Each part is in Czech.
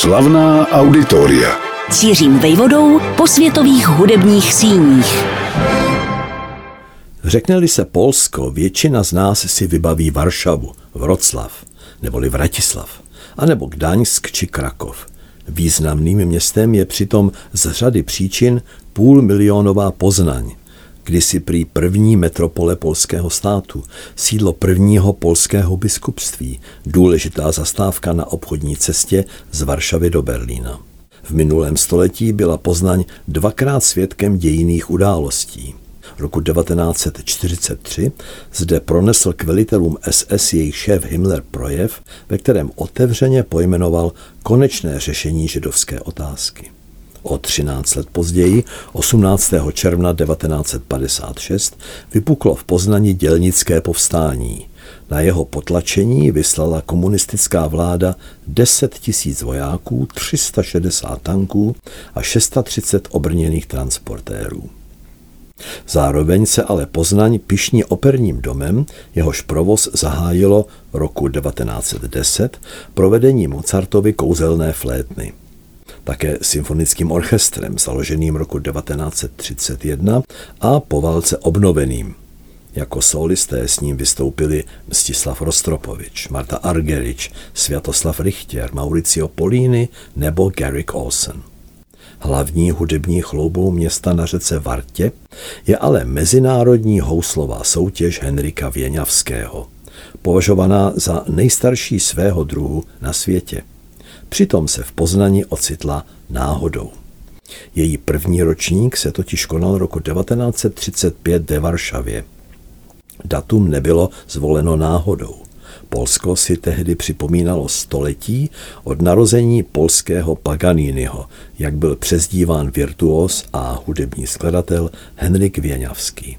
Slavná auditoria. Cířím vejvodou po světových hudebních síních. Řekne-li se Polsko, většina z nás si vybaví Varšavu, Vroclav, neboli Vratislav, anebo Gdaňsk či Krakov. Významným městem je přitom z řady příčin půlmilionová Poznaň, kdysi prý první metropole polského státu, sídlo prvního polského biskupství, důležitá zastávka na obchodní cestě z Varšavy do Berlína. V minulém století byla Poznaň dvakrát svědkem dějiných událostí. Roku 1943 zde pronesl k velitelům SS jejich šéf Himmler projev, ve kterém otevřeně pojmenoval konečné řešení židovské otázky. O 13 let později, 18. června 1956, vypuklo v Poznani dělnické povstání. Na jeho potlačení vyslala komunistická vláda 10 tisíc vojáků, 360 tanků a 630 obrněných transportérů. Zároveň se ale Poznaň pišní operním domem, jehož provoz zahájilo roku 1910 provedení Mozartovy kouzelné flétny také symfonickým orchestrem založeným roku 1931 a po válce obnoveným. Jako solisté s ním vystoupili Mstislav Rostropovič, Marta Argerič, Sviatoslav Richter, Mauricio Polini nebo Garrick Olsen. Hlavní hudební chloubou města na řece Vartě je ale mezinárodní houslová soutěž Henrika Věňavského, považovaná za nejstarší svého druhu na světě. Přitom se v Poznani ocitla náhodou. Její první ročník se totiž konal roku 1935 ve Varšavě. Datum nebylo zvoleno náhodou. Polsko si tehdy připomínalo století od narození polského Paganiniho, jak byl přezdíván virtuos a hudební skladatel Henrik Věňavský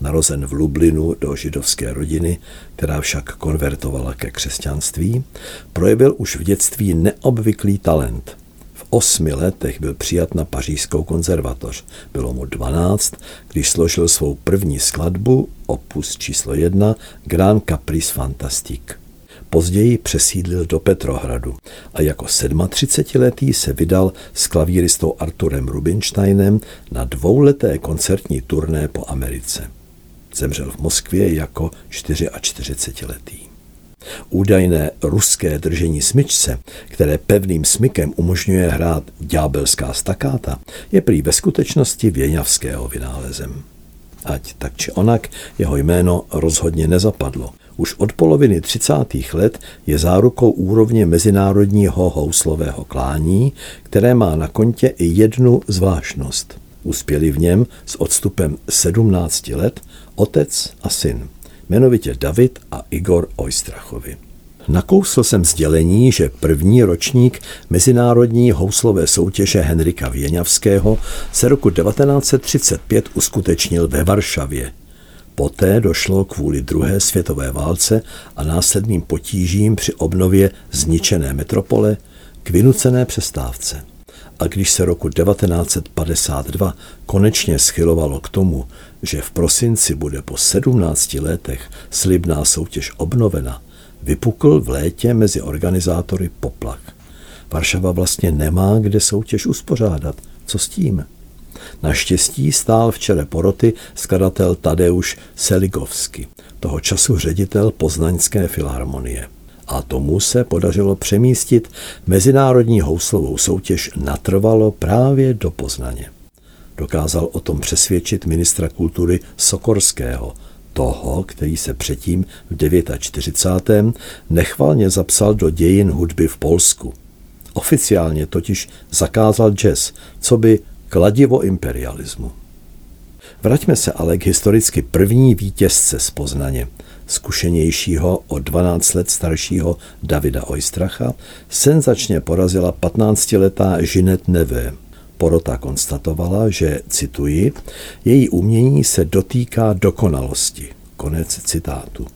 narozen v Lublinu do židovské rodiny, která však konvertovala ke křesťanství, projevil už v dětství neobvyklý talent. V osmi letech byl přijat na pařížskou konzervatoř. Bylo mu 12, když složil svou první skladbu, opus číslo 1, Grand Caprice Fantastique. Později přesídlil do Petrohradu a jako 37-letý se vydal s klavíristou Arturem Rubinsteinem na dvouleté koncertní turné po Americe. Zemřel v Moskvě jako 44-letý. Údajné ruské držení smyčce, které pevným smykem umožňuje hrát ďábelská stakáta, je prý ve skutečnosti věňavského vynálezem. Ať tak či onak, jeho jméno rozhodně nezapadlo. Už od poloviny 30. let je zárukou úrovně mezinárodního houslového klání, které má na kontě i jednu zvláštnost. Uspěli v něm s odstupem 17 let otec a syn, jmenovitě David a Igor Ojstrachovi. Nakousl jsem sdělení, že první ročník mezinárodní houslové soutěže Henrika Věňavského se roku 1935 uskutečnil ve Varšavě. Poté došlo kvůli druhé světové válce a následným potížím při obnově zničené metropole k vynucené přestávce. A když se roku 1952 konečně schylovalo k tomu, že v prosinci bude po 17 letech slibná soutěž obnovena, vypukl v létě mezi organizátory poplach. Varšava vlastně nemá kde soutěž uspořádat. Co s tím? Naštěstí stál v čele poroty skladatel Tadeusz Seligovsky, toho času ředitel Poznaňské filharmonie a tomu se podařilo přemístit mezinárodní houslovou soutěž natrvalo právě do Poznaně. Dokázal o tom přesvědčit ministra kultury Sokorského, toho, který se předtím v 49. nechvalně zapsal do dějin hudby v Polsku. Oficiálně totiž zakázal jazz, co by kladivo imperialismu. Vraťme se ale k historicky první vítězce z Poznaně – zkušenějšího o 12 let staršího Davida Oistracha, senzačně porazila 15-letá Žinet Neve. Porota konstatovala, že, cituji, její umění se dotýká dokonalosti. Konec citátu.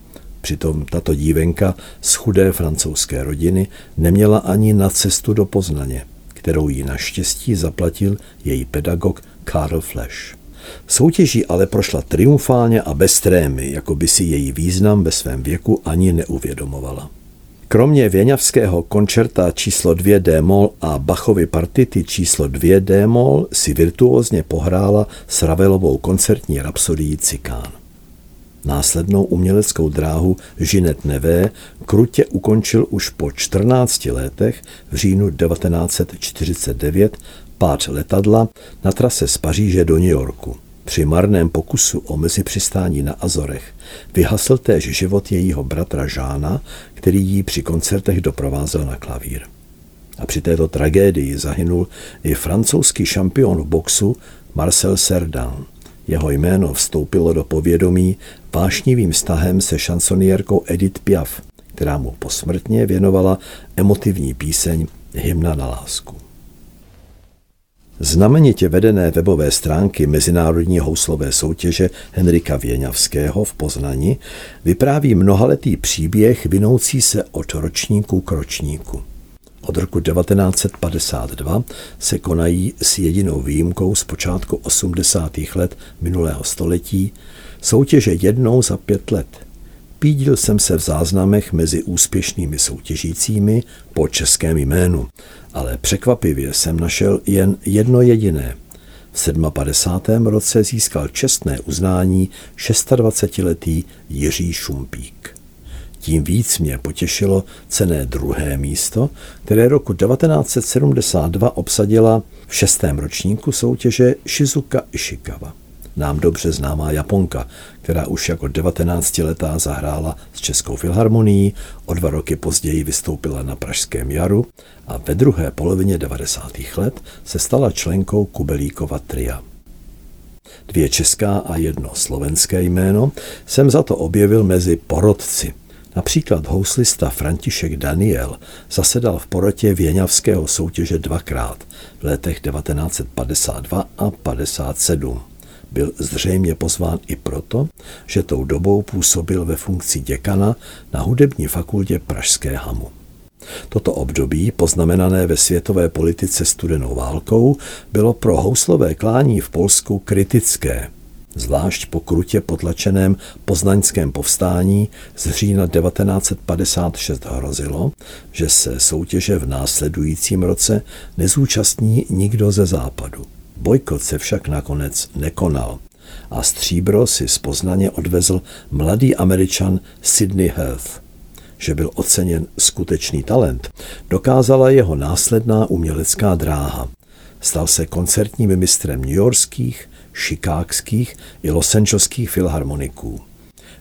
Přitom tato dívenka z chudé francouzské rodiny neměla ani na cestu do Poznaně, kterou jí naštěstí zaplatil její pedagog Karl Flash. Soutěží ale prošla triumfálně a bez trémy, jako by si její význam ve svém věku ani neuvědomovala. Kromě Věňavského koncerta číslo 2 D-moll a Bachovy partity číslo 2 D-moll si virtuózně pohrála s Ravelovou koncertní rapsodii Cikán. Následnou uměleckou dráhu Žinet Nevé krutě ukončil už po 14 letech v říjnu 1949 pád letadla na trase z Paříže do New Yorku. Při marném pokusu o mezipřistání na Azorech vyhasl též život jejího bratra Žána, který jí při koncertech doprovázel na klavír. A při této tragédii zahynul i francouzský šampion v boxu Marcel Cerdan. Jeho jméno vstoupilo do povědomí vášnivým vztahem se šansonierkou Edith Piaf, která mu posmrtně věnovala emotivní píseň Hymna na lásku. Znamenitě vedené webové stránky Mezinárodní houslové soutěže Henrika Věňavského v Poznani vypráví mnohaletý příběh vinoucí se od ročníku k ročníku. Od roku 1952 se konají s jedinou výjimkou z počátku 80. let minulého století soutěže jednou za pět let. Pídil jsem se v záznamech mezi úspěšnými soutěžícími po českém jménu, ale překvapivě jsem našel jen jedno jediné. V 57. roce získal čestné uznání 26-letý Jiří Šumpík. Tím víc mě potěšilo cené druhé místo, které roku 1972 obsadila v šestém ročníku soutěže Shizuka Ishikawa nám dobře známá Japonka, která už jako 19-letá zahrála s Českou filharmonií, o dva roky později vystoupila na Pražském jaru a ve druhé polovině 90. let se stala členkou Kubelíkova tria. Dvě česká a jedno slovenské jméno jsem za to objevil mezi porodci. Například houslista František Daniel zasedal v porotě Věňavského soutěže dvakrát v letech 1952 a 57 byl zřejmě pozván i proto, že tou dobou působil ve funkci děkana na hudební fakultě Pražské hamu. Toto období, poznamenané ve světové politice studenou válkou, bylo pro houslové klání v Polsku kritické, zvlášť po krutě potlačeném poznaňském povstání z října 1956 hrozilo, že se soutěže v následujícím roce nezúčastní nikdo ze západu. Bojkot se však nakonec nekonal a stříbro si z Poznaně odvezl mladý američan Sidney Heath. Že byl oceněn skutečný talent, dokázala jeho následná umělecká dráha. Stal se koncertním mistrem newyorských, šikákských i losangeleských filharmoniků.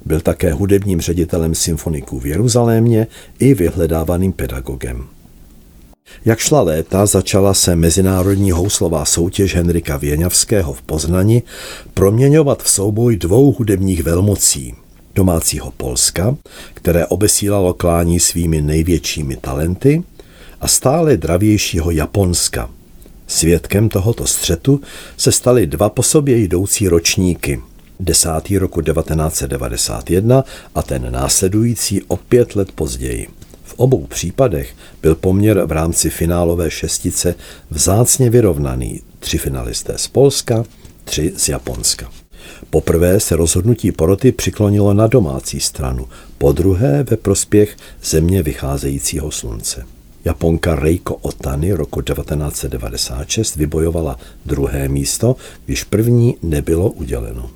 Byl také hudebním ředitelem symfoniků v Jeruzalémě i vyhledávaným pedagogem. Jak šla léta, začala se mezinárodní houslová soutěž Henrika Věňavského v Poznani proměňovat v souboj dvou hudebních velmocí. Domácího Polska, které obesílalo klání svými největšími talenty, a stále dravějšího Japonska. Svědkem tohoto střetu se staly dva po sobě jdoucí ročníky. Desátý roku 1991 a ten následující o pět let později obou případech byl poměr v rámci finálové šestice vzácně vyrovnaný. Tři finalisté z Polska, tři z Japonska. Poprvé se rozhodnutí poroty přiklonilo na domácí stranu, po druhé ve prospěch země vycházejícího slunce. Japonka Reiko Otani roku 1996 vybojovala druhé místo, když první nebylo uděleno.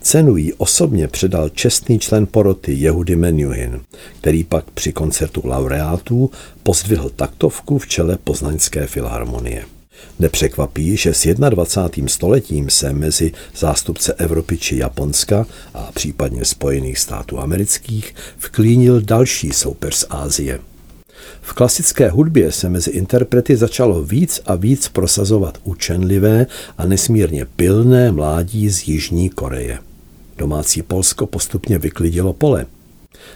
Cenu jí osobně předal čestný člen poroty Jehudy Menuhin, který pak při koncertu laureátů pozdvihl taktovku v čele Poznaňské filharmonie. Nepřekvapí, že s 21. stoletím se mezi zástupce Evropy či Japonska a případně Spojených států amerických vklínil další soupeř z Ázie. V klasické hudbě se mezi interprety začalo víc a víc prosazovat učenlivé a nesmírně pilné mládí z Jižní Koreje. Domácí Polsko postupně vyklidilo pole.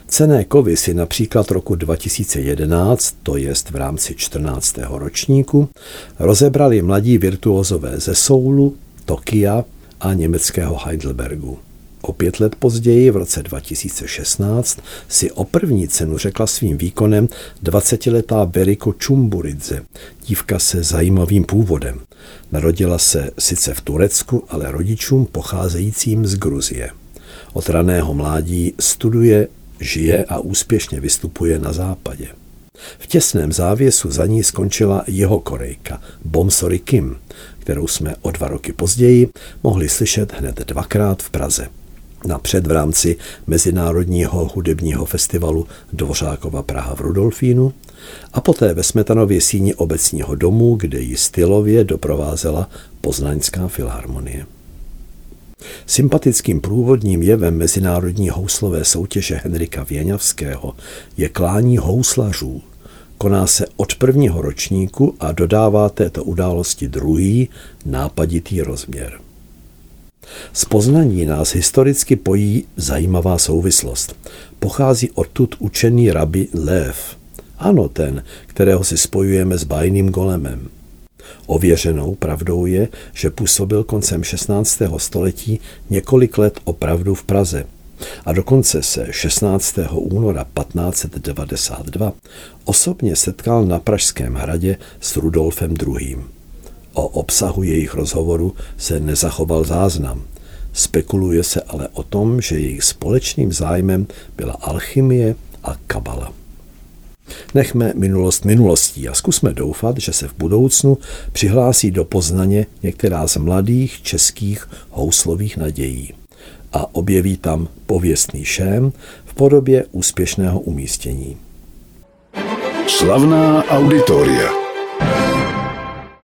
Cené kovy si například roku 2011, to jest v rámci 14. ročníku, rozebrali mladí virtuozové ze Soulu, Tokia a německého Heidelbergu. O pět let později, v roce 2016, si o první cenu řekla svým výkonem 20-letá Beriko Čumburidze, dívka se zajímavým původem. Narodila se sice v Turecku, ale rodičům pocházejícím z Gruzie. Od raného mládí studuje žije a úspěšně vystupuje na západě. V těsném závěsu za ní skončila jeho korejka Bomsory Kim, kterou jsme o dva roky později mohli slyšet hned dvakrát v Praze. Napřed v rámci Mezinárodního hudebního festivalu Dvořákova Praha v Rudolfínu a poté ve Smetanově síni obecního domu, kde ji stylově doprovázela Poznaňská filharmonie. Sympatickým průvodním jevem mezinárodní houslové soutěže Henrika Věňavského je klání houslařů. Koná se od prvního ročníku a dodává této události druhý, nápaditý rozměr. Z Poznaní nás historicky pojí zajímavá souvislost. Pochází odtud učený rabi Lev. Ano, ten, kterého si spojujeme s bajným golemem. Ověřenou pravdou je, že působil koncem 16. století několik let opravdu v Praze a dokonce se 16. února 1592 osobně setkal na Pražském hradě s Rudolfem II. O obsahu jejich rozhovoru se nezachoval záznam. Spekuluje se ale o tom, že jejich společným zájmem byla alchymie a kabala. Nechme minulost minulostí a zkusme doufat, že se v budoucnu přihlásí do Poznaně některá z mladých českých houslových nadějí a objeví tam pověstný šém v podobě úspěšného umístění. Slavná auditoria.